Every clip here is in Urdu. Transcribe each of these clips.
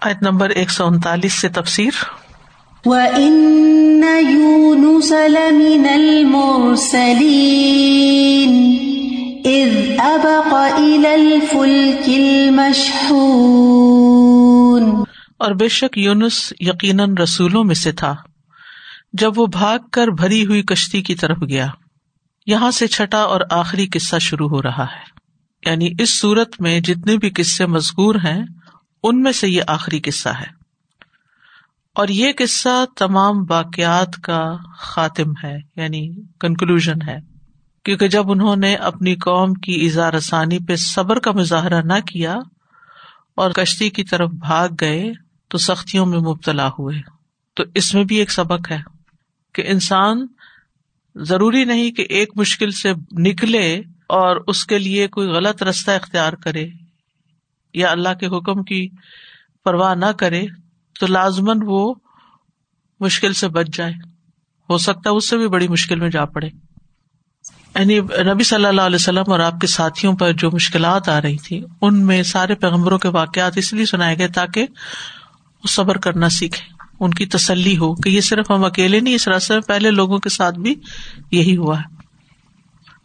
آیت نمبر ایک سو انتالیس سے تفسیر۔ وَإِنَّ يُونُسَ لَمِنَ الْمُرْسَلِينَ إِذْ أَبَقَ إِلَى الْفُلْكِ الْمَشْحُونَ اور بے شک یونس یقیناً رسولوں میں سے تھا۔ جب وہ بھاگ کر بھری ہوئی کشتی کی طرف گیا یہاں سے چھٹا اور آخری قصہ شروع ہو رہا ہے۔ یعنی اس صورت میں جتنے بھی قصے مذکور ہیں ان میں سے یہ آخری قصہ ہے۔ اور یہ قصہ تمام واقعات کا خاتم ہے یعنی کنکلوژ ہے۔ کیونکہ جب انہوں نے اپنی قوم کی اظہار رسانی پہ صبر کا مظاہرہ نہ کیا اور کشتی کی طرف بھاگ گئے، تو سختیوں میں مبتلا ہوئے۔ تو اس میں بھی ایک سبق ہے کہ انسان ضروری نہیں کہ ایک مشکل سے نکلے اور اس کے لیے کوئی غلط رستہ اختیار کرے۔ یا اللہ کے حکم کی پرواہ نہ کرے تو لازمن وہ مشکل سے بچ جائے۔ ہو سکتا ہے اس سے بھی بڑی مشکل میں جا پڑے۔ یعنی نبی صلی اللہ علیہ وسلم اور آپ کے ساتھیوں پر جو مشکلات آ رہی تھی، ان میں سارے پیغمبروں کے واقعات اس لیے سنائے گئے تاکہ وہ صبر کرنا سیکھے ان کی تسلی ہو کہ یہ صرف ہم اکیلے نہیں، اس راستے میں پہلے لوگوں کے ساتھ بھی یہی ہوا ہے۔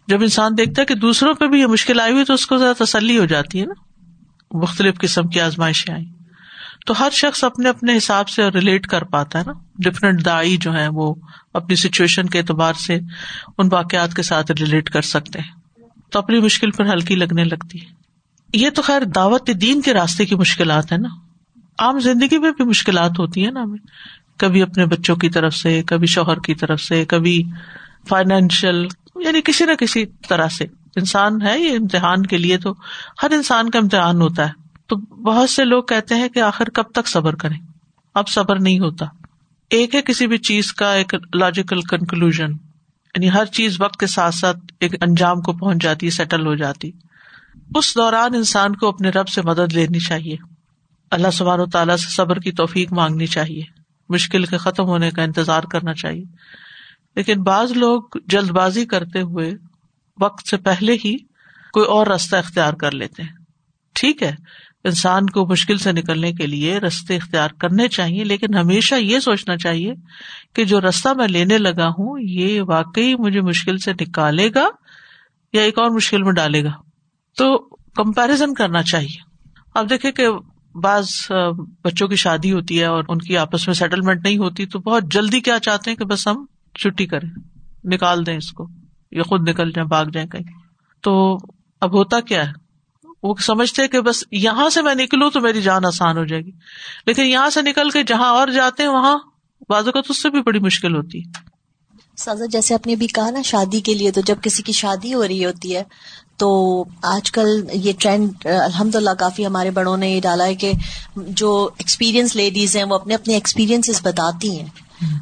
جب انسان دیکھتا ہے کہ دوسروں پہ بھی یہ مشکل آئی ہوئی تو اس کو زیادہ تسلی ہو جاتی ہے نا۔ مختلف قسم کی آزمائشیں آئی تو ہر شخص اپنے اپنے حساب سے ریلیٹ کر پاتا ہے نا۔ ڈفرینٹ دائی جو ہے وہ اپنی سچویشن کے اعتبار سے ان واقعات کے ساتھ ریلیٹ کر سکتے ہیں۔ تو اپنی مشکل پر ہلکی لگنے لگتی ہے۔ یہ تو خیر دعوت دین کے راستے کی مشکلات ہے نا۔ عام زندگی میں بھی مشکلات ہوتی ہیں نا۔ ہمیں کبھی اپنے بچوں کی طرف سے، کبھی شوہر کی طرف سے، کبھی فائنینشیل یعنی کسی نہ کسی طرح سے۔ انسان ہے، یہ امتحان کے لیے تو ہر انسان کا امتحان ہوتا ہے۔ تو بہت سے لوگ کہتے ہیں کہ آخر کب تک صبر کریں؟ اب صبر نہیں ہوتا۔ ایک ہے کسی بھی چیز کا ایک لاجیکل کنکلوژ یعنی ہر چیز وقت کے ساتھ ساتھ ایک انجام کو پہنچ جاتی سیٹل ہو جاتی۔ اس دوران انسان کو اپنے رب سے مدد لینی چاہیے۔ اللہ سبحان و تعالیٰ سے صبر کی توفیق مانگنی چاہیے۔ مشکل کے ختم ہونے کا انتظار کرنا چاہیے۔ لیکن بعض لوگ جلد بازی کرتے ہوئے وقت سے پہلے ہی کوئی اور راستہ اختیار کر لیتے ہیں۔ ٹھیک ہے، انسان کو مشکل سے نکلنے کے لیے رستے اختیار کرنے چاہیے، لیکن ہمیشہ یہ سوچنا چاہیے کہ جو رستہ میں لینے لگا ہوں، یہ واقعی مجھے مشکل سے نکالے گا یا ایک اور مشکل میں ڈالے گا۔ تو کمپیرزن کرنا چاہیے۔ اب دیکھے کہ بعض بچوں کی شادی ہوتی ہے اور ان کی آپس میں سیٹلمنٹ نہیں ہوتی، تو بہت جلدی کیا چاہتے ہیں کہ بس ہم چھٹی کریں، نکال دیں اس کو۔ یا خود نکل جائیں، بھاگ جائیں کہیں۔ تو اب ہوتا کیا ہے؟ وہ سمجھتے کہ بس یہاں سے میں نکلوں تو میری جان آسان ہو جائے گی۔ لیکن یہاں سے نکل کے جہاں اور جاتے ہیں، وہاں بازو کا تو اس سے بھی بڑی مشکل ہوتی ہے۔ سازا، جیسے آپ نے بھی کہا نا، شادی کے لیے تو جب کسی کی شادی ہو رہی ہوتی ہے، تو آج کل یہ ٹرینڈ الحمد للہ کافی ہمارے بڑوں نے یہ ڈالا ہے کہ جو ایکسپیرئنس لیڈیز ہیں، وہ اپنے اپنے ایکسپیرینس بتاتی ہیں۔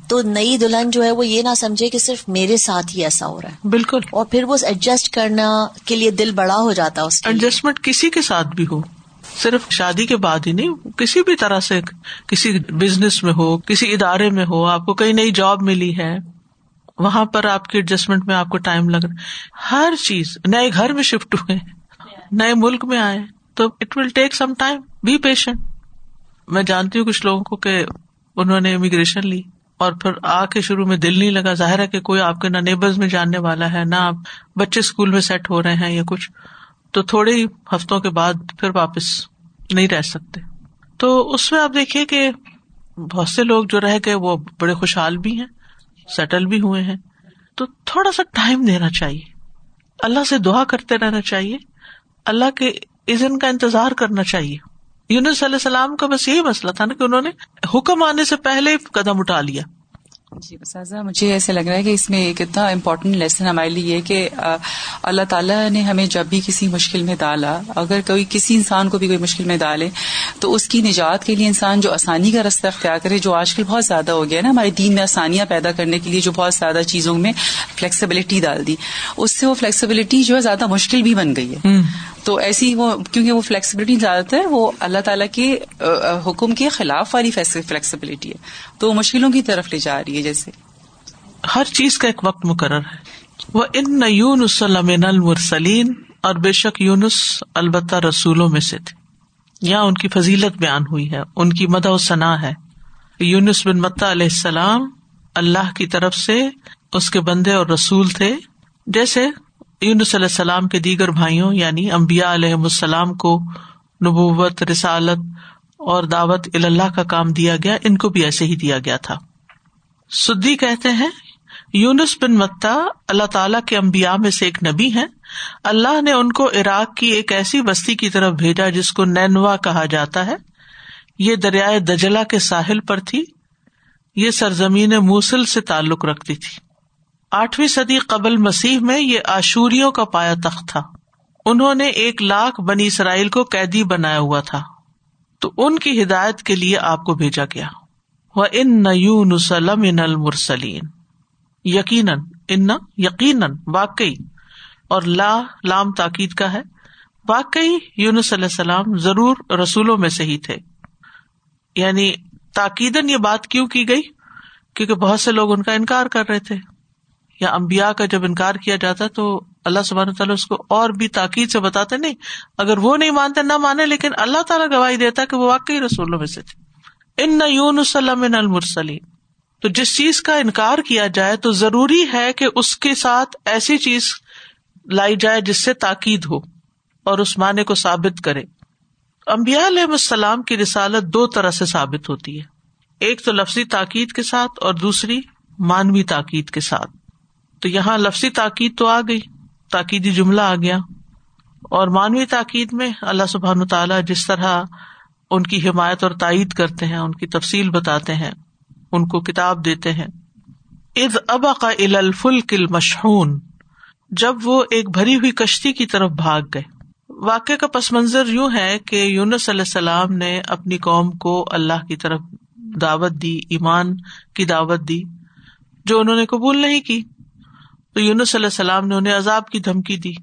تو نئی دلہن جو ہے وہ یہ نہ سمجھے کہ صرف میرے ساتھ ہی ایسا ہو رہا ہے۔ بالکل۔ اور پھر وہ ایڈجسٹ کرنا کے لیے دل بڑا ہو جاتا ہے ایڈجسٹمنٹ کسی کے ساتھ بھی ہو صرف شادی کے بعد ہی نہیں کسی بھی طرح سے کسی بزنس میں ہو کسی ادارے میں ہو آپ کو کئی نئی جاب ملی ہے وہاں پر آپ کی ایڈجسٹمنٹ میں آپ کو ٹائم لگ رہا ہر چیز نئے گھر میں شفٹ ہوئے نئے ملک میں آئے تو it will take some time be patient میں جانتی ہوں کچھ لوگوں کو کہ انہوں نے امیگریشن لی۔ اور پھر آ کے شروع میں دل نہیں لگا۔ ظاہر ہے کہ کوئی آپ کے نہ نیبرز میں جاننے والا ہے، نہ آپ بچے اسکول میں سیٹ ہو رہے ہیں یا کچھ۔ تو تھوڑے ہی ہفتوں کے بعد پھر واپس نہیں رہ سکتے۔ تو اس میں آپ دیکھیے کہ بہت سے لوگ جو رہ گئے، وہ بڑے خوشحال بھی ہیں سیٹل بھی ہوئے ہیں۔ تو تھوڑا سا ٹائم دینا چاہیے۔ اللہ سے دعا کرتے رہنا چاہیے۔ اللہ کے عزن کا انتظار کرنا چاہیے۔ یونس علیہ السلام کا بس یہی مسئلہ تھا نا کہ انہوں نے حکم آنے سے پہلے قدم اٹھا لیا۔ جی بس مجھے ایسا لگ رہا ہے کہ اس میں ایک اتنا امپورٹنٹ لیسن ہمارے لیے یہ کہ اللہ تعالیٰ نے ہمیں جب بھی کسی مشکل میں ڈالا اگر کوئی کسی انسان کو بھی کوئی مشکل میں ڈالے تو اس کی نجات کے لیے انسان جو آسانی کا رستہ اختیار کرے جو آج کل بہت زیادہ ہو گیا نا ہمارے دین میں آسانیاں پیدا کرنے کے لیے جو بہت زیادہ چیزوں میں فلیکسیبلٹی ڈال دی۔ اس سے وہ فلیکسیبلٹی جو ہے زیادہ مشکل بھی بن گئی ہے۔ تو ایسی وہ کیونکہ وہ فلیکسیبلٹی زیادہ تر وہ اللہ تعالیٰ کے حکم کے خلاف والی فلیکسیبلٹی ہے۔ تو وہ مشکلوں کی طرف لے جا رہی ہے۔ جیسے۔ ہر چیز کا ایک وقت مقرر ہے۔ وہ ان یون المرسلین اور بے شک یونس البتہ رسولوں میں سے تھے۔ یا ان کی فضیلت بیان ہوئی ہے، ان کی مد و ثنا ہے۔ یونس بن متا علیہ السلام اللہ کی طرف سے اس کے بندے اور رسول تھے۔ جیسے یونس علیہ السلام کے دیگر بھائیوں یعنی امبیا علیہ السلام کو نبوت، رسالت اور دعوت اللہ کا کام دیا گیا، ان کو بھی ایسے ہی دیا گیا تھا۔ سدی کہتے ہیں، یونس بن متا اللہ تعالی کے امبیا میں سے ایک نبی ہے اللہ نے ان کو عراق کی ایک ایسی بستی کی طرف بھیجا جس کو نینوا کہا جاتا ہے۔ یہ دریائے دجلا کے ساحل پر تھی۔ یہ سرزمین موسل سے تعلق رکھتی تھی۔ آٹھویں صدی قبل مسیح میں یہ آشوریوں کا پایا تخت تھا۔ انہوں نے ایک لاکھ بنی اسرائیل کو قیدی بنایا ہوا تھا۔ تو ان کی ہدایت کے لیے آپ کو بھیجا گیا۔ وہ ان نسلم ان المرسلین یقیناً، ان، یقیناً، واقعی۔ اور لا، لام تاکید کا ہے۔ واقعی یونس علیہ السلام ضرور رسولوں میں سے ہی تھے۔ یعنی تاکید یہ بات کیوں کی گئی؟ کیونکہ بہت سے لوگ ان کا انکار کر رہے تھے۔ یا امبیا کا جب انکار کیا جاتا تو اللہ سبحانہ تعالیٰ اس کو اور بھی تاکید سے بتاتے، نہیں، اگر وہ نہیں مانتے، نہ مانے، لیکن اللہ تعالیٰ گواہی دیتا کہ وہ واقعی رسولوں میں سے تھے۔ ان نہ المرسلی تو جس چیز کا انکار کیا جائے تو ضروری ہے کہ اس کے ساتھ ایسی چیز لائی جائے جس سے تاکید ہو اور اس معنی کو ثابت کرے۔ امبیا علیہ السلام کی رسالت دو طرح سے ثابت ہوتی ہے۔ ایک تو لفظی تاکید کے ساتھ اور دوسری مانوی تاکید کے ساتھ۔ تو یہاں لفظی تاکید تو آ گئی، تاکیدی جملہ آ گیا۔ اور مانوی تاکید میں اللہ سبحان تعالیٰ جس طرح ان کی حمایت اور تائید کرتے ہیں، ان کی تفصیل بتاتے ہیں، ان کو کتاب دیتے ہیں۔ اد ابا کا الفل کل مشہون جب وہ ایک بھری ہوئی کشتی کی طرف بھاگ گئے۔ واقع کا پس منظر یوں ہے کہ یونس علیہ السلام نے اپنی قوم کو اللہ کی طرف دعوت دی، ایمان کی دعوت دی، جو انہوں نے قبول نہیں کی۔ تو یونس علیہ السلام نے انہیں عذاب کی دھمکی دی۔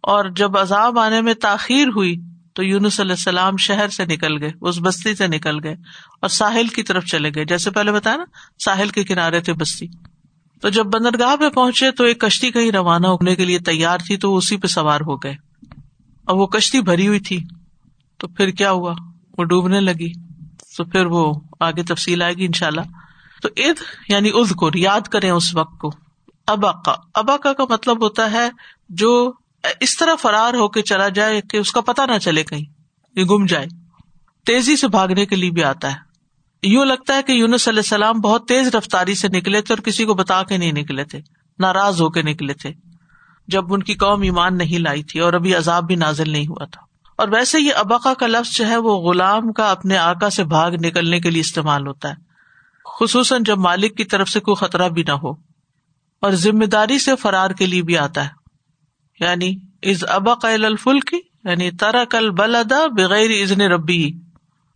اور جب عذاب آنے میں تاخیر ہوئی تو یونس علیہ السلام شہر سے نکل گئے، اس بستی سے نکل گئے اور ساحل کی طرف چلے گئے۔ جیسے پہلے بتایا نا، ساحل کے کنارے تھے بستی۔ تو جب بندرگاہ پہ پہنچے تو ایک کشتی کہیں روانہ ہونے کے لیے تیار تھی تو اسی پہ سوار ہو گئے۔ اور وہ کشتی بھری ہوئی تھی تو پھر کیا ہوا؟ وہ ڈوبنے لگی۔ تو پھر وہ آگے تفصیل آئے گی ان شاء اللہ تو عید یعنی اد کو یاد کریں اس وقت کو۔ ابا کا ابا کا مطلب ہوتا ہے جو اس طرح فرار ہو کے چلا جائے کہ اس کا پتا نہ چلے کہیں، یہ گم جائے۔ تیزی سے بھاگنے کے لیے بھی آتا ہے۔ یوں لگتا ہے کہ یونس علیہ السلام بہت تیز رفتاری سے نکلے تھے اور کسی کو بتا کے نہیں نکلے تھے، ناراض ہو کے نکلے تھے۔ جب ان کی قوم ایمان نہیں لائی تھی اور ابھی عذاب بھی نازل نہیں ہوا تھا۔ اور ویسے یہ ابقا کا لفظ جو ہے وہ غلام کا اپنے آکا سے بھاگ نکلنے کے لیے استعمال ہوتا ہے۔ خصوصاً جب مالک کی طرف سے کوئی خطرہ بھی نہ ہو۔ اور ذمہ داری سے فرار کے لیے بھی آتا ہے۔ یعنی از ابا قل الفل کی یعنی ترا کل بلدا بغیر ازن ربی،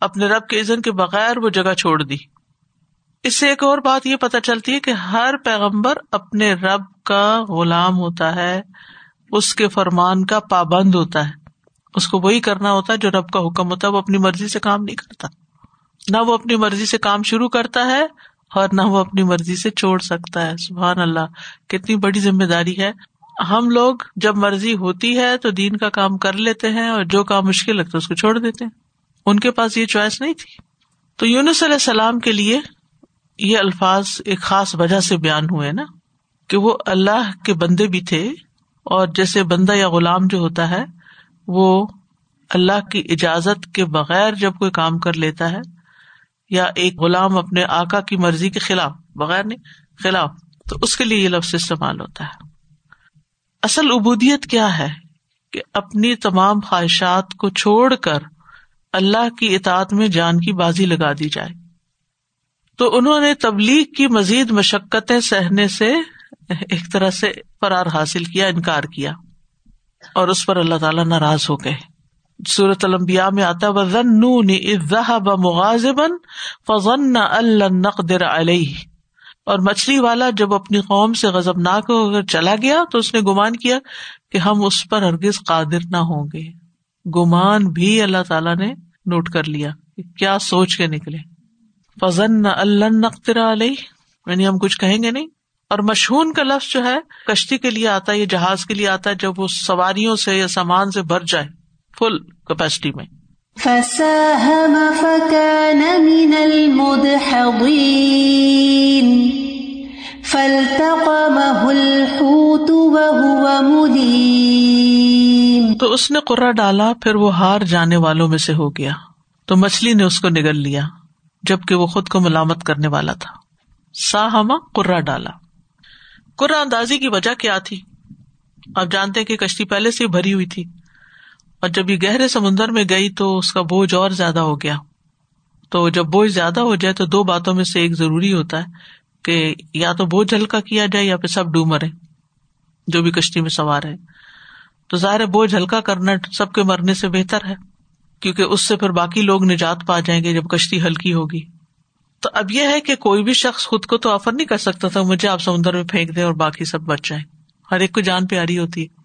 اپنے رب کے عزن کے بغیر وہ جگہ چھوڑ دی۔ اس سے ایک اور بات یہ پتا چلتی ہے کہ ہر پیغمبر اپنے رب کا غلام ہوتا ہے، اس کے فرمان کا پابند ہوتا ہے۔ اس کو وہی کرنا ہوتا ہے جو رب کا حکم ہوتا ہے، وہ اپنی مرضی سے کام نہیں کرتا۔ نہ وہ اپنی مرضی سے کام شروع کرتا ہے اور نہ وہ اپنی مرضی سے چھوڑ سکتا ہے۔ سبحان اللہ، کتنی بڑی ذمہ داری ہے۔ ہم لوگ جب مرضی ہوتی ہے تو دین کا کام کر لیتے ہیں اور جو کام مشکل لگتا ہے اس کو چھوڑ دیتے ہیں۔ ان کے پاس یہ چوائس نہیں تھی۔ تو یونس علیہ السلام کے لیے یہ الفاظ ایک خاص وجہ سے بیان ہوئے نا کہ وہ اللہ کے بندے بھی تھے اور جیسے بندہ یا غلام جو ہوتا ہے، وہ اللہ کی اجازت کے بغیر جب کوئی کام کر لیتا ہے یا ایک غلام اپنے آکا کی مرضی کے خلاف، بغیر نہیں، خلاف، تو اس کے لیے یہ لفظ استعمال ہوتا ہے۔ اصل ابودیت کیا ہے کہ اپنی تمام خواہشات کو چھوڑ کر اللہ کی اطاعت میں جان کی بازی لگا دی جائے۔ تو انہوں نے تبلیغ کی مزید مشقتیں سہنے سے ایک طرح سے فرار حاصل کیا، انکار کیا۔ اور اس پر اللہ تعالیٰ ناراض ہو گئے۔ صورت المبیا میں آتا ب مغازبن فضن اللہ علیہ اور مچھلی والا جب اپنی قوم سے غزب ناک ہو کر چلا گیا تو اس نے گمان کیا کہ ہم اس پر ہرگز قادر نہ ہوں گے۔ گمان بھی اللہ تعالیٰ نے نوٹ کر لیا کہ کیا سوچ کے نکلے۔ فضن اللہ نقطر علیہ یعنی ہم کچھ کہیں گے نہیں۔ اور مشہور کا لفظ جو ہے، کشتی کے لیے آتا ہے یا جہاز کے لیے آتا ہے، جب وہ سواریوں سے یا سامان سے بھر جائے فل کیپیسٹی میں۔ فساهم فكان من المدحضين. فالتقمه الحوت وهو مليم. تو اس نے قرا ڈالا، پھر وہ ہار جانے والوں میں سے ہو گیا۔ تو مچھلی نے اس کو نگل لیا، جبکہ وہ خود کو ملامت کرنے والا تھا۔ سا ہما قرا ڈالا۔ قرا اندازی کی وجہ کیا تھی؟ آپ جانتے کہ کشتی پہلے سے بھری ہوئی تھی۔ اور جب یہ گہرے سمندر میں گئی تو اس کا بوجھ اور زیادہ ہو گیا۔ تو جب بوجھ زیادہ ہو جائے تو دو باتوں میں سے ایک ضروری ہوتا ہے کہ یا تو بوجھ ہلکا کیا جائے یا پھر سب ڈوب مرے، جو بھی کشتی میں سوار ہے۔ تو ظاہر بوجھ ہلکا کرنا سب کے مرنے سے بہتر ہے، کیونکہ اس سے پھر باقی لوگ نجات پا جائیں گے جب کشتی ہلکی ہوگی۔ تو اب یہ ہے کہ کوئی بھی شخص خود کو تو آفر نہیں کر سکتا تھا، مجھے آپ سمندر میں پھینک دیں اور باقی سب بچ جائیں۔ ہر ایک کو جان پیاری ہوتی ہے۔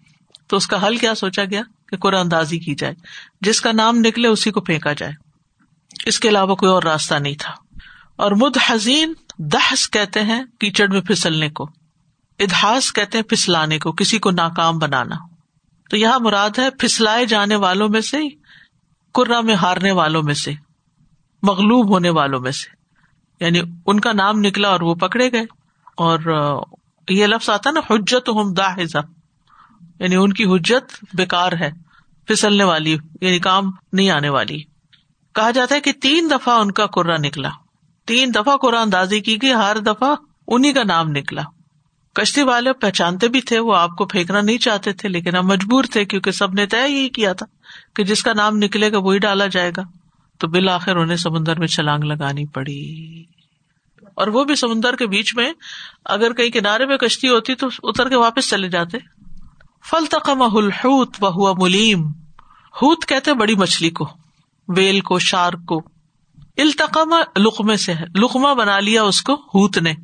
تو اس کا حل کیا سوچا گیا کہ قرآن اندازی کی جائے۔ جس کا نام نکلے اسی کو پھینکا جائے۔ اس کے علاوہ کوئی اور راستہ نہیں تھا۔ اور مد حزین دہس کہتے ہیں کیچڑ میں پھسلنے کو۔ ادہاس کہتے ہیں پھسلانے کو، کسی کو ناکام بنانا۔ تو یہاں مراد ہے پھسلائے جانے والوں میں سے کرا میں ہارنے والوں میں سے، مغلوب ہونے والوں میں سے۔ یعنی ان کا نام نکلا اور وہ پکڑے گئے۔ اور یہ لفظ آتا نا حجت ہم داحزہ یعنی ان کی حجت بےکار ہے، پھسلنے والی یعنی کام نہیں آنے والی۔ کہا جاتا ہے کہ تین دفعہ ان کا کرا نکلا۔ تین دفعہ قرآن اندازی کی گئی، ہر دفعہ انہیں کا نام نکلا۔ کشتی والے پہچانتے بھی تھے، وہ آپ کو پھینکنا نہیں چاہتے تھے، لیکن اب مجبور تھے کیونکہ سب نے طے یہی کیا تھا کہ جس کا نام نکلے گا وہی ڈالا جائے گا۔ تو بالآخر انہیں سمندر میں چھلانگ لگانی پڑی۔ اور وہ بھی سمندر کے بیچ میں اگر کہیں کنارے میں کشتی ہوتی تو اتر کے واپس چلے جاتے۔ فلتقم الحوت و ہوا ملیم ہوت کہتے بڑی مچھلی کو، ویل کو، شارک کو۔ التقم لقمے سے ہے لقمہ بنا لیا اس کو ہوت نے۔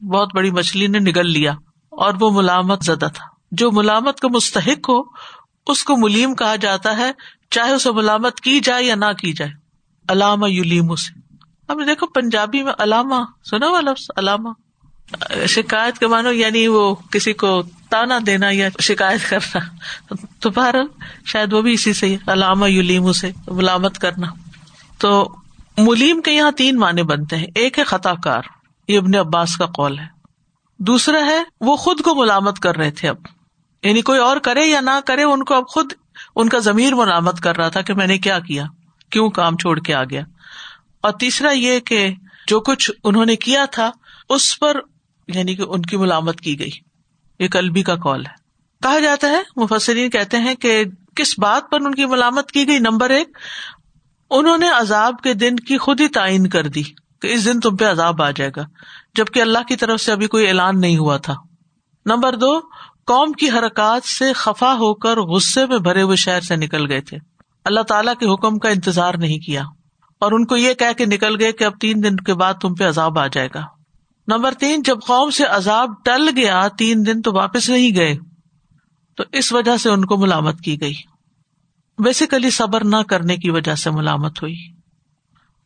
بہت بڑی مچھلی نے نگل لیا اور وہ ملامت زدہ تھا۔ جو ملامت کا مستحق ہو، اس کو ملیم کہا جاتا ہے، چاہے اسے ملامت کی جائے یا نہ کی جائے۔ علامہ یلیم اسے اب دیکھو، پنجابی میں علامہ، سنا ہوا لفظ، علامہ۔ شکایت کے مانو یعنی وہ کسی کو تانا دینا یا شکایت کرنا، تو بہرحال شاید وہ بھی اسی سے علامہ یلیم اسے ملامت کرنا۔ تو ملیم کے یہاں تین معنی بنتے ہیں۔ ایک ہے خطا کار یہ ابن عباس کا قول ہے۔ دوسرا ہے، وہ خود کو ملامت کر رہے تھے اب۔ یعنی کوئی اور کرے یا نہ کرے، ان کو اب خود ان کا ضمیر ملامت کر رہا تھا کہ میں نے کیا کیا، کیوں کام چھوڑ کے آ گیا۔ اور تیسرا یہ کہ جو کچھ انہوں نے کیا تھا، اس پر یعنی کہ ان کی ملامت کی گئی۔ یہ کلبی کا کال ہے۔ کہا جاتا ہے، مفسرین کہتے ہیں کہ کس بات پر ان کی ملامت کی گئی؟ نمبر ایک، انہوں نے عذاب کے دن کی خود ہی تعین کر دی کہ اس دن تم پہ عذاب آ جائے گا، جبکہ اللہ کی طرف سے ابھی کوئی اعلان نہیں ہوا تھا۔ نمبر دو، قوم کی حرکات سے خفا ہو کر غصے میں بھرے ہوئے شہر سے نکل گئے تھے۔ اللہ تعالیٰ کے حکم کا انتظار نہیں کیا۔ اور ان کو یہ کہہ کہ نکل گئے کہ اب تین دن کے بعد تم پہ عذاب آ جائے گا۔ نمبر تین، جب قوم سے عذاب ٹل گیا، تین دن تو واپس نہیں گئے، تو اس وجہ سے ان کو ملامت کی گئی۔ بیسیکلی صبر نہ کرنے کی وجہ سے ملامت ہوئی۔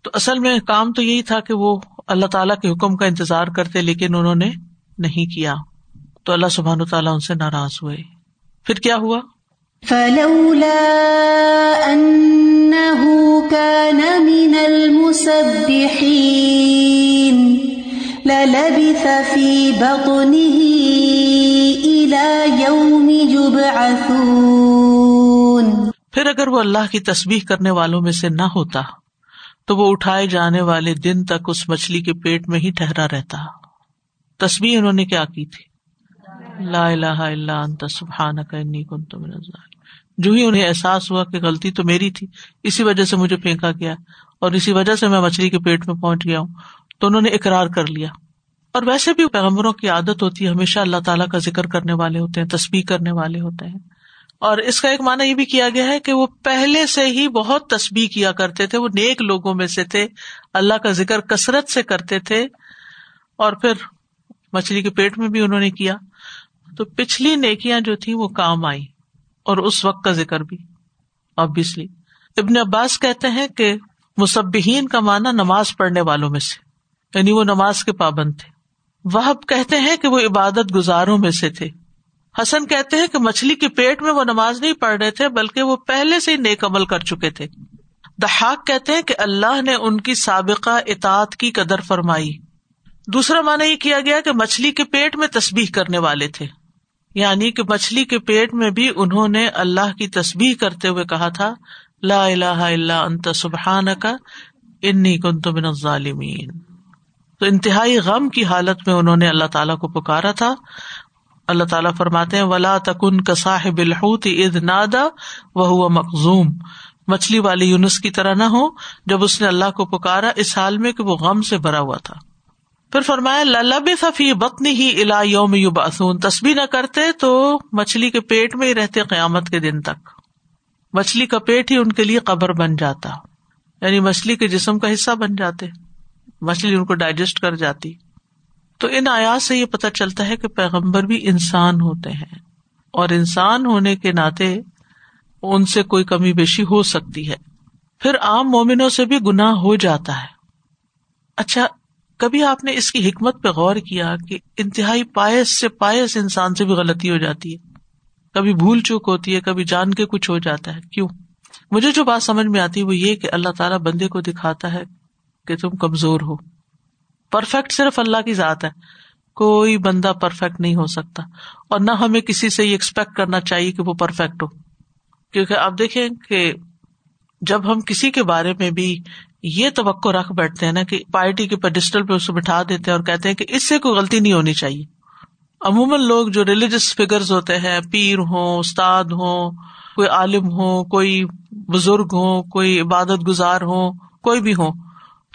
تو اصل میں کام تو یہی تھا کہ وہ اللہ تعالیٰ کے حکم کا انتظار کرتے، لیکن انہوں نے نہیں کیا۔ تو اللہ سبحان تعالیٰ ان سے ناراض ہوئے۔ پھر کیا ہوا؟ للبث في بطنه إلى يوم يبعثون. پھر اگر وہ اللہ کی تصبیح کرنے والوں میں سے نہ ہوتا، تو وہ اٹھائے جانے والے دن تک اس مچھلی کے پیٹ میں ہی ٹھہرا رہتا۔ تصویر انہوں نے کیا کی تھی؟ لا الہ الا انت، سبحانک انی کنت من الظالمین۔ جو ہی انہیں احساس ہوا کہ غلطی تو میری تھی، اسی وجہ سے مجھے پھینکا گیا اور اسی وجہ سے میں مچھلی کے پیٹ میں پہنچ گیا ہوں۔ تو انہوں نے اقرار کر لیا۔ اور ویسے بھی پیغمبروں کی عادت ہوتی ہے، ہمیشہ اللہ تعالیٰ کا ذکر کرنے والے ہوتے ہیں تصویر کرنے والے ہوتے ہیں۔ اور اس کا ایک مانا یہ بھی کیا گیا ہے کہ وہ پہلے سے ہی بہت تصبیح کیا کرتے تھے، وہ نیک لوگوں میں سے تھے، اللہ کا ذکر کثرت سے کرتے تھے۔ اور پھر مچھلی کے پیٹ میں بھی انہوں نے کیا۔ تو پچھلی نیکیاں جو تھی وہ کام آئی اور اس وقت کا ذکر بھی۔ آبیسلی ابن عباس کہتے ہیں کہ مصبین کا مانا نماز پڑھنے والوں میں سے۔ یعنی وہ نماز کے پابند تھے۔ وہ کہتے ہیں کہ وہ عبادت گزاروں میں سے تھے۔ حسن کہتے ہیں کہ مچھلی کے پیٹ میں وہ نماز نہیں پڑھ رہے تھے، بلکہ وہ پہلے سے ہی نیک عمل کر چکے تھے۔ دہاق کہتے ہیں کہ اللہ نے ان کی سابقہ اطاعت کی قدر فرمائی۔ دوسرا مانا یہ کیا گیا کہ مچھلی کے پیٹ میں تصبیح کرنے والے تھے۔ یعنی کہ مچھلی کے پیٹ میں بھی انہوں نے اللہ کی تصبیح کرتے ہوئے کہا تھا، لا الہ الا انت سبحان کا انی کن تو من ظالمین تو انتہائی غم کی حالت میں انہوں نے اللہ تعالیٰ کو پکارا تھا۔ اللہ تعالیٰ فرماتے ہیں، ولا تکن کا صاحب الحوت اد نادا وہ مخزوم مچھلی والی یونس کی طرح نہ ہو، جب اس نے اللہ کو پکارا اس حال میں کہ وہ غم سے بھرا ہوا تھا۔ پھر فرمایا لب صفی بتنی ہی الا یوم یو باسون تصبی نہ کرتے تو مچھلی کے پیٹ میں ہی رہتے قیامت کے دن تک۔ مچھلی کا پیٹ ہی ان کے لیے قبر بن جاتا۔ یعنی مچھلی کے جسم کا حصہ بن جاتے۔ مچھلی ان کو ڈائجسٹ کر جاتی۔ تو ان آیات سے یہ پتا چلتا ہے کہ پیغمبر بھی انسان ہوتے ہیں۔ اور انسان ہونے کے ناطے ان سے کوئی کمی بیشی ہو سکتی ہے۔ پھر عام مومنوں سے بھی گنا ہو جاتا ہے۔ اچھا کبھی آپ نے اس کی حکمت پہ غور کیا کہ انتہائی پائس سے پائس انسان سے بھی غلطی ہو جاتی ہے؟ کبھی بھول چوک ہوتی ہے، کبھی جان کے کچھ ہو جاتا ہے۔ کیوں؟ مجھے جو بات سمجھ میں آتی ہے وہ یہ کہ اللہ تعالیٰ بندے کو دکھاتا ہے کہ تم کمزور ہو۔ پرفیکٹ صرف اللہ کی ذات ہے۔ کوئی بندہ پرفیکٹ نہیں ہو سکتا۔ اور نہ ہمیں کسی سے یہ ایکسپیکٹ کرنا چاہیے کہ وہ پرفیکٹ ہو۔ کیونکہ آپ دیکھیں کہ جب ہم کسی کے بارے میں بھی یہ توقع رکھ بیٹھتے ہیں نا کہ پارٹی کے پیڈسٹل پہ اسے بٹھا دیتے ہیں اور کہتے ہیں کہ اس سے کوئی غلطی نہیں ہونی چاہیے۔ عموماً لوگ جو ریلیجس فگرز ہوتے ہیں، پیر ہوں، استاد ہوں، کوئی عالم ہو کوئی بزرگ ہو کوئی عبادت گزار ہو کوئی بھی ہو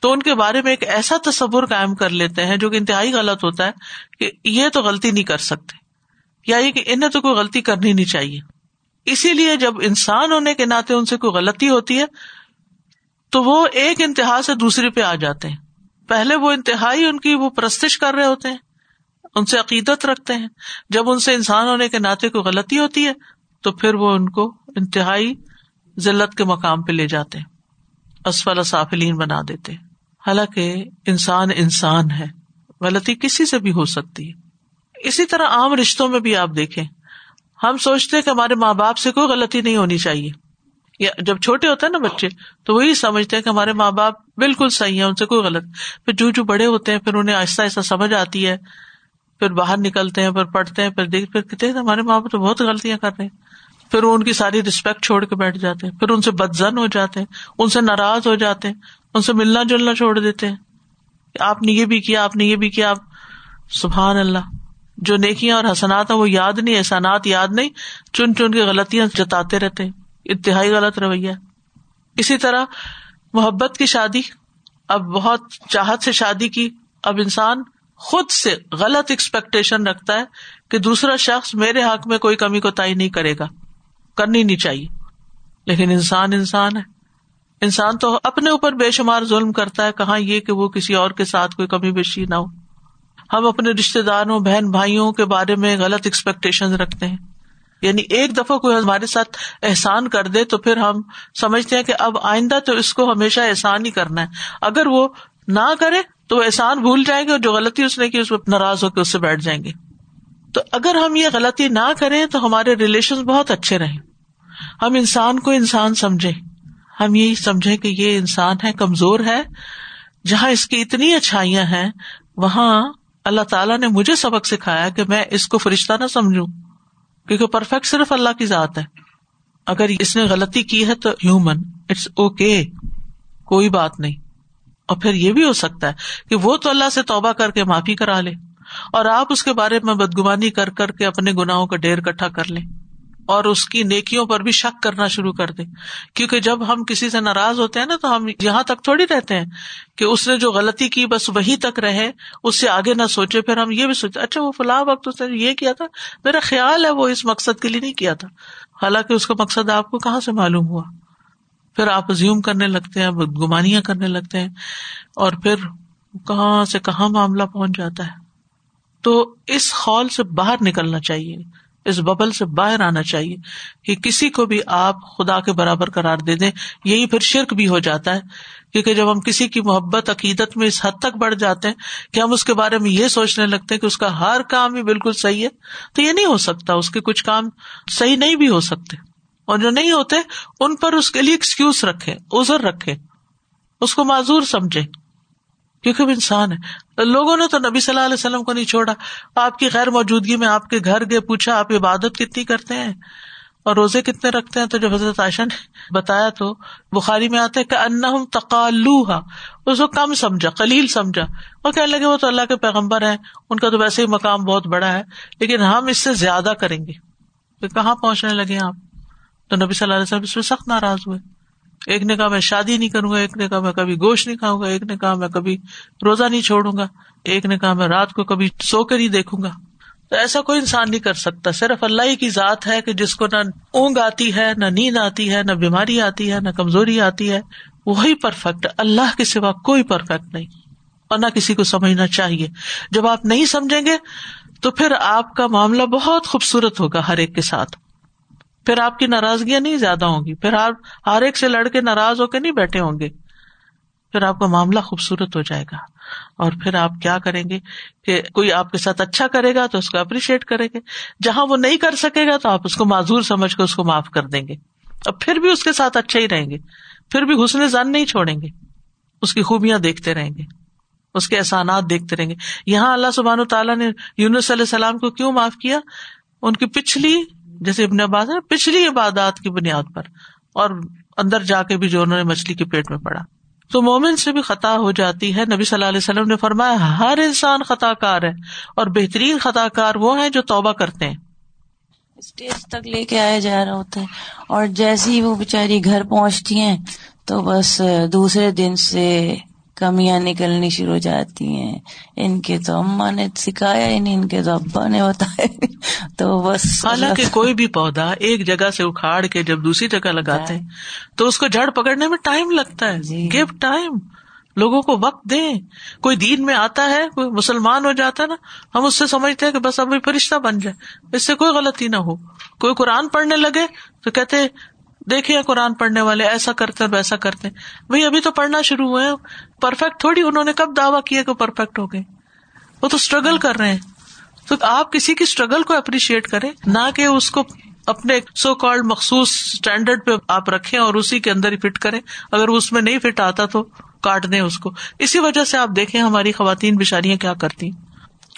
تو ان کے بارے میں ایک ایسا تصور قائم کر لیتے ہیں جو کہ انتہائی غلط ہوتا ہے کہ یہ تو غلطی نہیں کر سکتے، یا یہ کہ انہیں تو کوئی غلطی کرنی نہیں چاہیے۔ اسی لیے جب انسان ہونے کے ناطے ان سے کوئی غلطی ہوتی ہے، تو وہ ایک انتہا سے دوسرے پہ آ جاتے ہیں۔ پہلے وہ انتہائی ان کی وہ پرستش کر رہے ہوتے ہیں، ان سے عقیدت رکھتے ہیں۔ جب ان سے انسان ہونے کے ناطے کوئی غلطی ہوتی ہے، تو پھر وہ ان کو انتہائی ذلت کے مقام پہ لے جاتے ہیں، اسفل صافلین بنا دیتے ہیں۔ حالانکہ انسان انسان ہے، غلطی کسی سے بھی ہو سکتی ہے۔ اسی طرح عام رشتوں میں بھی آپ دیکھیں، ہم سوچتے کہ ہمارے ماں باپ سے کوئی غلطی نہیں ہونی چاہیے۔ یا جب چھوٹے ہوتے ہیں نا بچے، تو وہی سمجھتے ہیں کہ ہمارے ماں باپ بالکل صحیح ہے ان سے کوئی غلط۔ پھر جو جو بڑے ہوتے ہیں، پھر انہیں آہستہ آہستہ سمجھ آتی ہے۔ پھر باہر نکلتے ہیں، پھر پڑھتے ہیں، پھر دیکھ، پھر کہتے ہیں ہمارے ماں باپ تو بہت غلطیاں کر رہے ہیں۔ پھر وہ ان کی ساری رسپیکٹ چھوڑ کے بیٹھ جاتے ہیں، پھر ان سے بدزن ہو جاتے ہیں، ان سے ناراض ہو جاتے ہیں۔ ان سے ملنا جلنا چھوڑ دیتے ہیں۔ آپ نے یہ بھی کیا، آپ نے یہ بھی کیا، آپ سبحان اللہ۔ جو نیکیاں اور حسنات ہیں، وہ یاد نہیں، احسانات یاد نہیں، چن چن کے غلطیاں جتاتے رہتے ہیں۔ انتہائی غلط رویہ۔ اسی طرح محبت کی شادی۔ اب بہت چاہت سے شادی کی۔ اب انسان خود سے غلط ایکسپیکٹیشن رکھتا ہے کہ دوسرا شخص میرے حق میں کوئی کمی کو تعین نہیں کرے گا۔ کرنی نہیں چاہیے۔ لیکن انسان انسان ہے۔ انسان تو اپنے اوپر بے شمار ظلم کرتا ہے، کہاں یہ کہ وہ کسی اور کے ساتھ کوئی کمی بیشی نہ ہو۔ ہم اپنے رشتے داروں، بہن بھائیوں کے بارے میں غلط ایکسپیکٹیشن رکھتے ہیں۔ یعنی ایک دفعہ کوئی ہمارے ساتھ احسان کر دے تو پھر ہم سمجھتے ہیں کہ اب آئندہ تو اس کو ہمیشہ احسان ہی کرنا ہے۔ اگر وہ نہ کرے تو وہ احسان بھول جائیں گے اور جو غلطی اس نے کی اس پہ ناراض ہو کے اس سے بیٹھ جائیں گے۔ تو اگر ہم یہ غلطی نہ کریں تو ہمارے ریلیشن بہت اچھے رہیں۔ ہم انسان کو انسان سمجھے ہم یہی سمجھے کہ یہ انسان ہے، کمزور ہے۔ جہاں اس کی اتنی اچھائیاں ہیں، وہاں اللہ تعالیٰ نے مجھے سبق سکھایا کہ میں اس کو فرشتہ نہ سمجھوں، کیونکہ پرفیکٹ صرف اللہ کی ذات ہے۔ اگر اس نے غلطی کی ہے تو ہیومن اٹس اوکے کوئی بات نہیں۔ اور پھر یہ بھی ہو سکتا ہے کہ وہ تو اللہ سے توبہ کر کے معافی کرا لے، اور آپ اس کے بارے میں بدگمانی کر کر کے اپنے گناہوں کا ڈیر کٹھا کر لیں۔ اور اس کی نیکیوں پر بھی شک کرنا شروع کر دیں۔ کیونکہ جب ہم کسی سے ناراض ہوتے ہیں نا، تو ہم یہاں تک تھوڑی رہتے ہیں کہ اس نے جو غلطی کی، بس وہی تک رہے، اس سے آگے نہ سوچے۔ پھر ہم یہ بھی سوچے اچھا وہ فلاح وقت اس نے یہ کیا تھا؟ میرا خیال ہے وہ اس مقصد کے لیے نہیں کیا تھا۔ حالانکہ اس کا مقصد آپ کو کہاں سے معلوم ہوا؟ پھر آپ زیوم کرنے لگتے ہیں گمانیاں کرنے لگتے ہیں، اور پھر کہاں سے کہاں معاملہ پہنچ جاتا ہے۔ تو اس خال سے باہر نکلنا چاہیے۔ اس ببل سے باہر آنا چاہیے کہ کسی کو بھی آپ خدا کے برابر قرار دے دیں۔ یہی پھر شرک بھی ہو جاتا ہے۔ کیونکہ جب ہم کسی کی محبت، عقیدت میں اس حد تک بڑھ جاتے ہیں کہ ہم اس کے بارے میں یہ سوچنے لگتے ہیں کہ اس کا ہر کام ہی بالکل صحیح ہے، تو یہ نہیں ہو سکتا۔ اس کے کچھ کام صحیح نہیں بھی ہو سکتے۔ اور جو نہیں ہوتے، ان پر اس کے لیے ایکسکیوز رکھے ازر رکھے اس کو معذور سمجھے کیونکہ وہ انسان ہے۔ لوگوں نے تو نبی صلی اللہ علیہ وسلم کو نہیں چھوڑا۔ آپ کی غیر موجودگی میں آپ کے گھر گئے، پوچھا، آپ عبادت کتنی کرتے ہیں؟ اور روزے کتنے رکھتے ہیں؟ تو جب حضرت عائشہ نے بتایا تو بخاری میں آتے کہ ان تقالو اس کو کم سمجھا کلیل سمجھا۔ وہ کہنے لگے، وہ تو اللہ کے پیغمبر ہیں، ان کا تو ویسے ہی مقام بہت بڑا ہے، لیکن ہم اس سے زیادہ کریں گے۔ کہ کہاں پہنچنے لگے آپ؟ تو نبی صلی اللہ علیہ وسلم اس میں سخت ناراض ہوئے۔ ایک نے کہا میں شادی نہیں کروں گا، ایک نے کہا میں کبھی گوشت نہیں کھاؤں گا، ایک نے کہا میں کبھی روزہ نہیں چھوڑوں گا، ایک نے کہا میں رات کو کبھی سو کر ہی دیکھوں گا۔ تو ایسا کوئی انسان نہیں کر سکتا، صرف اللہ ہی کی ذات ہے کہ جس کو نہ اونگ آتی ہے، نہ نیند آتی ہے، نہ بیماری آتی ہے، نہ کمزوری آتی ہے، وہی پرفیکٹ اللہ کے سوا کوئی پرفیکٹ نہیں۔ اور نہ کسی کو سمجھنا چاہیے۔ جب آپ نہیں سمجھیں گے تو پھر آپ کا معاملہ بہت خوبصورت ہوگا ہر ایک کے ساتھ۔ پھر آپ کی ناراضگیاں نہیں زیادہ ہوں گی، پھر آپ ہر ایک سے لڑ کے ناراض ہو کے نہیں بیٹھے ہوں گے۔ پھر آپ کا معاملہ خوبصورت ہو جائے گا۔ اور پھر آپ کیا کریں گے کہ کوئی آپ کے ساتھ اچھا کرے گا تو اس کو اپریشیٹ کریں گے۔ جہاں وہ نہیں کر سکے گا تو آپ اس کو معذور سمجھ کے اس کو معاف کر دیں گے۔ اور پھر بھی اس کے ساتھ اچھا ہی رہیں گے۔ پھر بھی حسن زن نہیں چھوڑیں گے۔ اس کی خوبیاں دیکھتے رہیں گے۔ اس کے احسانات دیکھتے رہیں گے۔ یہاں اللہ سبحان و تعالیٰ نے یونس علیہ السلام کو کیوں معاف کیا؟ ان کی پچھلی جیسے ابن عباس ہے، پچھلی عبادات کی بنیاد پر اور اندر جا کے بھی جو انہوں نے مچھلی کے پیٹ میں پڑا۔ تو مومن سے بھی خطا ہو جاتی ہے۔ نبی صلی اللہ علیہ وسلم نے فرمایا، ہر انسان خطا کار ہے اور بہترین خطا کار وہ ہیں جو توبہ کرتے ہیں۔ اسٹیج تک لے کے آیا جا رہا ہوتا ہے۔ اور جیسے ہی وہ بےچاری گھر پہنچتی ہیں، تو بس دوسرے دن سے کمیاں نکلنی شروع ہو جاتی ہیں۔ ان کے تو اما نے سکھایا ہی نہیں ان کے تو ابا نے بتایا تو بس حالانکہ کوئی بھی پودا ایک جگہ سے اکھاڑ کے جب دوسری جگہ لگاتے ہیں تو اس کو جڑ پکڑنے میں ٹائم لگتا ہے۔ گیو ٹائم لوگوں کو وقت دیں۔ کوئی دین میں آتا ہے کوئی مسلمان ہو جاتا ہے نا ہم اس سے سمجھتے ہیں کہ بس اب فرشتہ بن جائے۔ اس سے کوئی غلطی نہ ہو۔ کوئی قرآن پڑھنے لگے تو کہتے دیکھے قرآن پڑھنے والے ایسا کرتے ویسا کرتے۔ بھائی ابھی تو پڑھنا شروع ہوئے پرفیکٹ تھوڑی انہوں نے کب دعویٰ کیا کہ پرفیکٹ ہو گئے۔ وہ تو اسٹرگل کر رہے ہیں۔ تو آپ کسی کی اسٹرگل کو اپریشیٹ کریں، نہ کہ اس کو اپنے سو کالڈ مخصوص اسٹینڈرڈ پہ آپ رکھیں اور اسی کے اندر ہی فٹ کریں۔ اگر اس میں نہیں فٹ آتا تو کاٹ دیں اس کو۔ اسی وجہ سے آپ دیکھیں ہماری خواتین بشاریاں کیا کرتی۔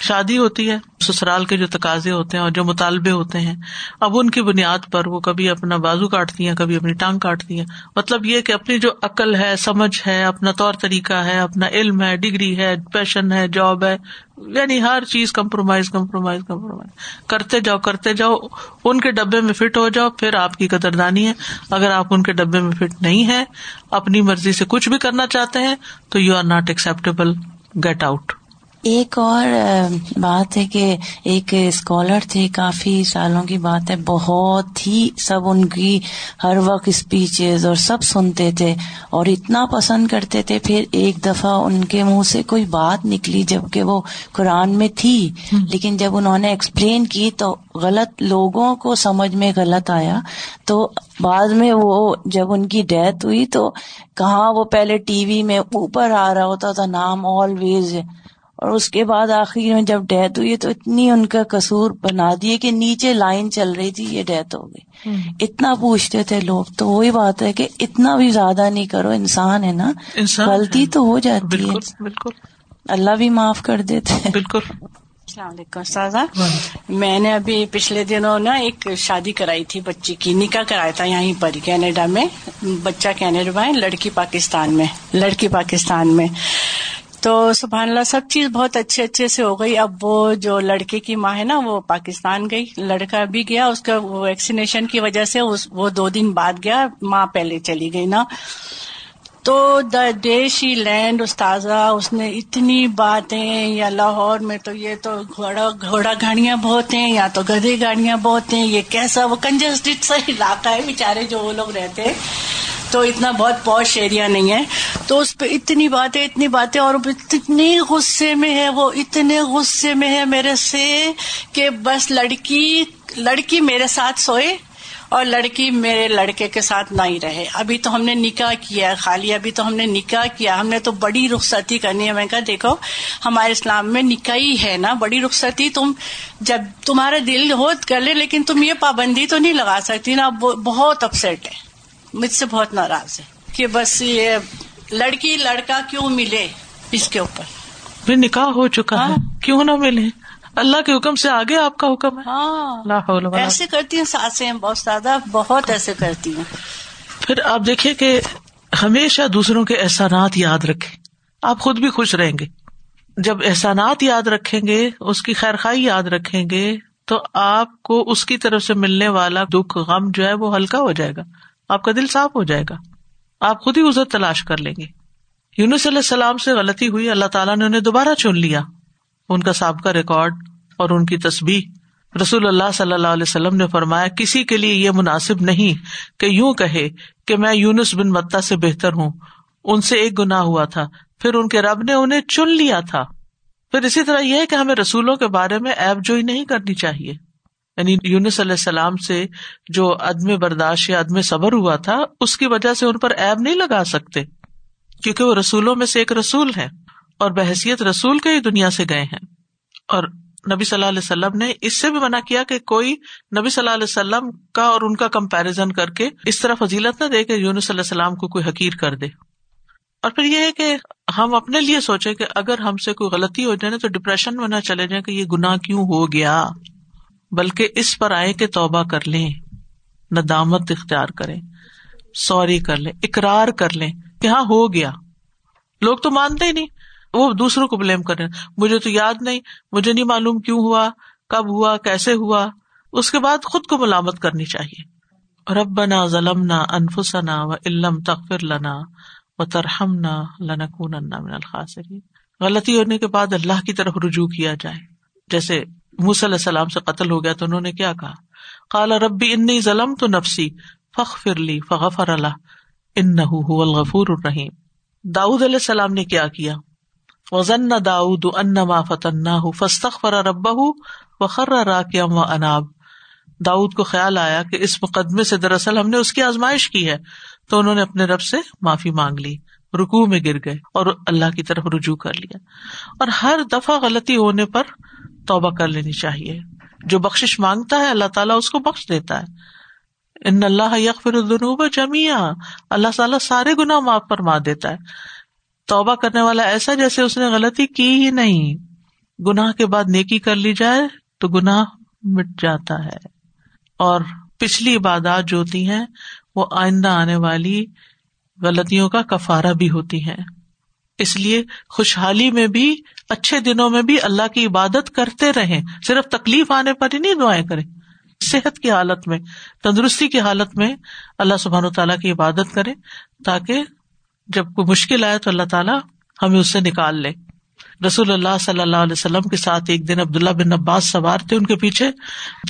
شادی ہوتی ہے، سسرال کے جو تقاضے ہوتے ہیں اور جو مطالبے ہوتے ہیں، اب ان کی بنیاد پر وہ کبھی اپنا بازو کاٹتی ہیں، کبھی اپنی ٹانگ کاٹتی ہیں۔ مطلب یہ کہ اپنی جو عقل ہے، سمجھ ہے، اپنا طور طریقہ ہے، اپنا علم ہے، ڈگری ہے پیشن ہے جاب ہے یعنی ہر چیز کمپرومائز کمپرومائز کمپرومائز کرتے جاؤ کرتے جاؤ، ان کے ڈبے میں فٹ ہو جاؤ، پھر آپ کی قدردانی ہے۔ اگر آپ ان کے ڈبے میں فٹ نہیں ہے اپنی مرضی سے کچھ بھی کرنا چاہتے ہیں، تو you are not acceptable get out ایک اور بات ہے کہ ایک اسکالر تھے کافی سالوں کی بات ہے بہت ہی سب ان کی ہر وقت اسپیچز اور سب سنتے تھے اور اتنا پسند کرتے تھے۔ پھر ایک دفعہ ان کے منہ سے کوئی بات نکلی جبکہ وہ قرآن میں تھی۔ لیکن جب انہوں نے ایکسپلین کی تو غلط لوگوں کو سمجھ میں غلط آیا۔ تو بعد میں وہ جب ان کی ڈیتھ ہوئی تو کہاں وہ پہلے ٹی وی میں اوپر آ رہا ہوتا تھا نام آلویز اور اس کے بعد آخر میں جب ڈیتھ ہوئی تو اتنی ان کا قصور بنا دیے کہ نیچے لائن چل رہی تھی یہ ڈیتھ ہو گئی۔ اتنا پوچھتے تھے لوگ تو وہی بات ہے کہ اتنا بھی زیادہ نہیں کرو انسان ہے نا۔ غلطی تو ہو جاتی ہے۔ بالکل اللہ بھی معاف کر دیتے بالکل۔ السلام علیکم سازا میں نے ابھی پچھلے دنوں نا ایک شادی کرائی تھی بچی کی نکاح کرایا تھا یہیں پر کینیڈا میں۔ بچہ کینیڈا میں لڑکی پاکستان میں لڑکی پاکستان میں۔ تو سبحان اللہ، سب چیز بہت اچھے اچھے سے ہو گئی۔ اب وہ جو لڑکے کی ماں ہے نا، وہ پاکستان گئی۔ لڑکا بھی گیا، اس کا ویکسینیشن کی وجہ سے وہ دو دن بعد گیا، ماں پہلے چلی گئی نا۔ تو دا دیشی لینڈ استاذہ، اس نے اتنی باتیں، یا لاہور میں تو یہ تو گھوڑا گھوڑا گاڑیاں بہت ہیں، یا تو گدے گاڑیاں بہت ہیں، یہ کیسا وہ کنجسٹڈ سا علاقہ ہے بےچارے جو وہ لوگ رہتے۔ تو اتنا بہت پوش ایریا نہیں ہے۔ تو اس پہ اتنی باتیں اتنی باتیں اور اتنی غصے میں ہے وہ، اتنے غصے میں ہے میرے سے کہ بس لڑکی لڑکی میرے ساتھ سوئے اور لڑکی میرے لڑکے کے ساتھ نہ ہی رہے۔ ابھی تو ہم نے نکاح کیا ہے، خالی ابھی تو ہم نے نکاح کیا ہم نے تو بڑی رخصتی کرنی ہے۔ میں کہا، دیکھو، ہمارے اسلام میں نکاح ہی ہے نا۔ بڑی رخصتی، تم جب تمہارا دل ہو کر لے لیکن تم یہ پابندی تو نہیں لگا سکتی نا۔ بہت اپسٹ ہے۔ مجھ سے بہت ناراض ہے کہ بس یہ لڑکی لڑکا کیوں ملے اس کے اوپر؟ بھی نکاح ہو چکا ہے۔ کیوں نہ ملے؟ اللہ کے حکم سے آگے آپ کا حکم ہے۔ ہاں۔ ایسے کرتی ہیں ساسیں بہت زیادہ بہت ایسے کرتی ہیں۔ پھر آپ دیکھیے کہ ہمیشہ دوسروں کے احسانات یاد رکھیں۔ آپ خود بھی خوش رہیں گے۔ جب احسانات یاد رکھیں گے اس کی خیر خائی یاد رکھیں گے تو آپ کو اس کی طرف سے ملنے والا دکھ غم جو ہے وہ ہلکا ہو جائے گا۔ آپ کا دل صاف ہو جائے گا۔ آپ خود ہی ازر تلاش کر لیں گے۔ یونس علیہ السلام سے غلطی ہوئی، اللہ تعالیٰ نے انہیں دوبارہ چن لیا۔ ان کا سابقہ ریکارڈ اور ان کی تصبیح رسول اللہ صلی اللہ علیہ وسلم نے فرمایا، کسی کے لیے یہ مناسب نہیں کہ یوں کہے کہ میں یونس بن متا سے بہتر ہوں۔ ان سے ایک گنا ہوا تھا، پھر ان کے رب نے انہیں چن لیا تھا۔ پھر اسی طرح یہ ہے کہ ہمیں رسولوں کے بارے میں ایب جوئی نہیں کرنی چاہیے۔ یعنی یونس علیہ السلام سے جو عدم برداشت یا عدم صبر ہوا تھا، اس کی وجہ سے ان پر ایب نہیں لگا سکتے، کیونکہ وہ رسولوں میں سے ایک رسول ہے اور بحثیت رسول کے ہی دنیا سے گئے ہیں۔ اور نبی صلی اللہ علیہ وسلم نے اس سے بھی منع کیا کہ کوئی نبی صلی اللہ علیہ وسلم کا اور ان کا کمپیرزن کر کے اس طرح فضیلت نہ دے کہ یونس علیہ السلام کو کوئی حقیر کر دے۔ اور پھر یہ ہے کہ ہم اپنے لیے سوچے کہ اگر ہم سے کوئی غلطی ہو جائے تو ڈپریشن میں نہ چلے جائیں کہ یہ گناہ کیوں ہو گیا؟ بلکہ اس پر آئے کہ توبہ کر لیں، ندامت اختیار کریں، سوری کر لیں، اقرار کر لیں کہ ہاں ہو گیا۔ لوگ تو مانتے ہی نہیں، وہ دوسروں کو بلیم کر رہے مجھے تو یاد نہیں، مجھے نہیں معلوم کیوں ہوا، کب ہوا، کیسے ہوا۔ اس کے بعد خود کو ملامت کرنی چاہیے۔ ربنا ظلمنا انفسنا و علم تغفر لنا و ترہم نہ لنکون من الخاسرین۔ غلطی ہونے کے بعد اللہ کی طرف رجوع کیا جائے۔ جیسے موسی علیہ السلام سے قتل ہو گیا تو انہوں نے کیا کہا؟ قال ربی انی ظلم تو نفسی فغفر لی فغفر اللہ انه هو الغفور الرحیم۔ داؤد علیہ السلام نے کیا کیا؟ وزن داؤد انما فتناه فاستغفر ربه وخر راکعا واناب۔ داؤد کو خیال آیا کہ اس مقدمے سے دراصل ہم نے اس کی آزمائش کی ہے، تو انہوں نے اپنے رب سے معافی مانگ لی، رکوع میں گر گئے اور اللہ کی طرف رجوع کر لیا۔ اور ہر دفعہ غلطی ہونے پر توبہ کر لینی چاہیے۔ جو بخش مانگتا ہے، اللہ تعالیٰ اس کو بخش دیتا ہے۔ ان اللہ یغفر الذنوب جميعا اللہ تعالیٰ سارے گناہ معاف فرما دیتا ہے۔ توبہ کرنے والا ایسا جیسے اس نے غلطی کی ہی نہیں۔ گناہ کے بعد نیکی کر لی جائے تو گناہ مٹ جاتا ہے۔ اور پچھلی عبادات جو ہوتی ہیں، وہ آئندہ آنے والی غلطیوں کا کفارہ بھی ہوتی ہیں۔ اس لیے خوشحالی میں بھی، اچھے دنوں میں بھی اللہ کی عبادت کرتے رہیں۔ صرف تکلیف آنے پر ہی نہیں دعائیں کریں۔ صحت کی حالت میں، تندرستی کی حالت میں اللہ سبحان و تعالیٰ کی عبادت کریں تاکہ جب کوئی مشکل آئے تو اللہ تعالیٰ ہمیں اس سے نکال لے۔ رسول اللہ صلی اللہ علیہ وسلم کے ساتھ ایک دن عبداللہ بن عباس سوار تھے ان کے پیچھے۔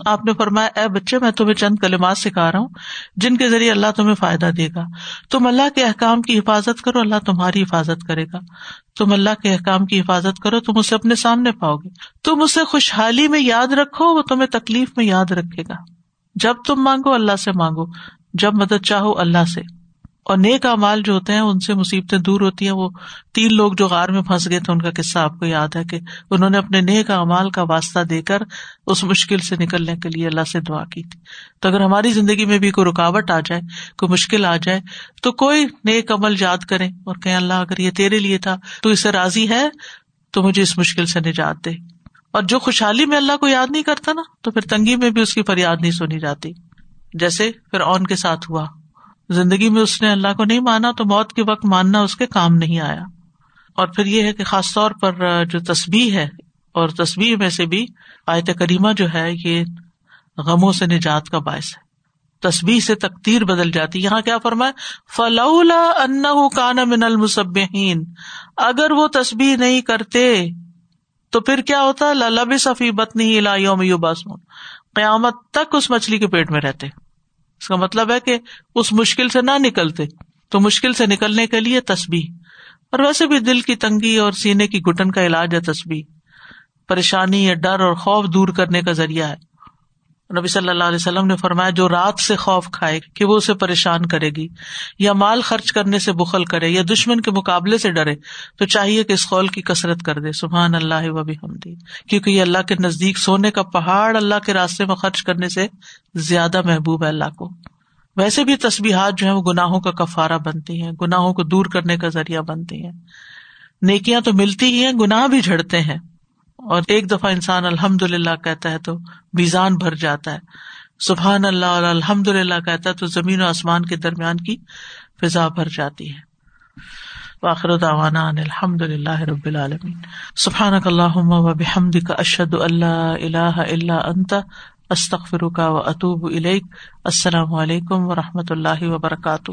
آپ نے فرمایا، اے بچے، میں تمہیں چند کلمات سکھا رہا ہوں، جن کے ذریعے اللہ تمہیں فائدہ دے گا۔ تم اللہ کے احکام کی حفاظت کرو، اللہ تمہاری حفاظت کرے گا۔ تم اللہ کے احکام کی حفاظت کرو، تم اسے اپنے سامنے پاؤ گے۔ تم اسے خوشحالی میں یاد رکھو، وہ تمہیں تکلیف میں یاد رکھے گا۔ جب تم مانگو، اللہ سے مانگو۔ جب مدد چاہو، اللہ سے۔ اور نیک امال جو ہوتے ہیں، ان سے مصیبتیں دور ہوتی ہیں۔ وہ تین لوگ جو غار میں پھنس گئے تھے، ان کا قصہ آپ کو یاد ہے کہ انہوں نے اپنے نیک امال کا واسطہ دے کر اس مشکل سے نکلنے کے لیے اللہ سے دعا کی تھی۔ تو اگر ہماری زندگی میں بھی کوئی رکاوٹ آ جائے، کوئی مشکل آ جائے، تو کوئی نیک عمل یاد کرے اور کہ اللہ، اگر یہ تیرے لیے تھا، تو اسے راضی ہے، تو مجھے اس مشکل سے نجات دے۔ اور جو خوشحالی میں اللہ کو یاد نہیں کرتا نا، تو پھر تنگی میں بھی اس کی فریاد نہیں سنی جاتی۔ جیسے پھر اون کے ساتھ ہوا۔ زندگی میں اس نے اللہ کو نہیں مانا تو موت کے وقت ماننا اس کے کام نہیں آیا۔ اور پھر یہ ہے کہ خاص طور پر جو تصبیح ہے اور تصویر میں سے بھی آیت کریمہ جو ہے یہ غموں سے نجات کا باعث ہے۔ تصبیح سے تقدیر بدل جاتی۔ یہاں کیا فرمائے فلولا ان کان من المسبین اگر وہ تصبیح نہیں کرتے تو پھر کیا ہوتا؟ لب صفی بت نہیں یوم یو قیامت تک اس مچھلی کے پیٹ میں رہتے۔ اس کا مطلب ہے کہ اس مشکل سے نہ نکلتے۔ تو مشکل سے نکلنے کے لیے تسبیح۔ اور ویسے بھی دل کی تنگی اور سینے کی گٹن کا علاج ہے تسبیح۔ پریشانی یا ڈر اور خوف دور کرنے کا ذریعہ ہے۔ نبی صلی اللہ علیہ وسلم نے فرمایا، جو رات سے خوف کھائے کہ وہ اسے پریشان کرے گی، یا مال خرچ کرنے سے بخل کرے، یا دشمن کے مقابلے سے ڈرے، تو چاہیے کہ اس قول کی کثرت کر دے، سبحان اللہ و بھی کیونکہ یہ اللہ کے نزدیک سونے کا پہاڑ اللہ کے راستے میں خرچ کرنے سے زیادہ محبوب ہے اللہ کو۔ ویسے بھی تصبیحات جو ہے وہ گناہوں کا کفارہ بنتی ہیں، گناہوں کو دور کرنے کا ذریعہ بنتی ہیں۔ نیکیاں تو ملتی ہی ہیں، گناہ بھی جھڑتے ہیں۔ اور ایک دفعہ انسان الحمد للہ کہتا ہے تو میزان بھر جاتا ہے۔ سبحان اللہ اور الحمد للہ کہتا ہے تو زمین و آسمان کے درمیان کی فضا بھر جاتی ہے۔ واخر دعوانا ان الحمد للہ رب العالمین۔ سبحان اللہ و بحمد کا اشد اللہ اللہ اللہ انت استخر کا و اطوب السلام علیکم و رحمۃ اللہ وبرکاتہ۔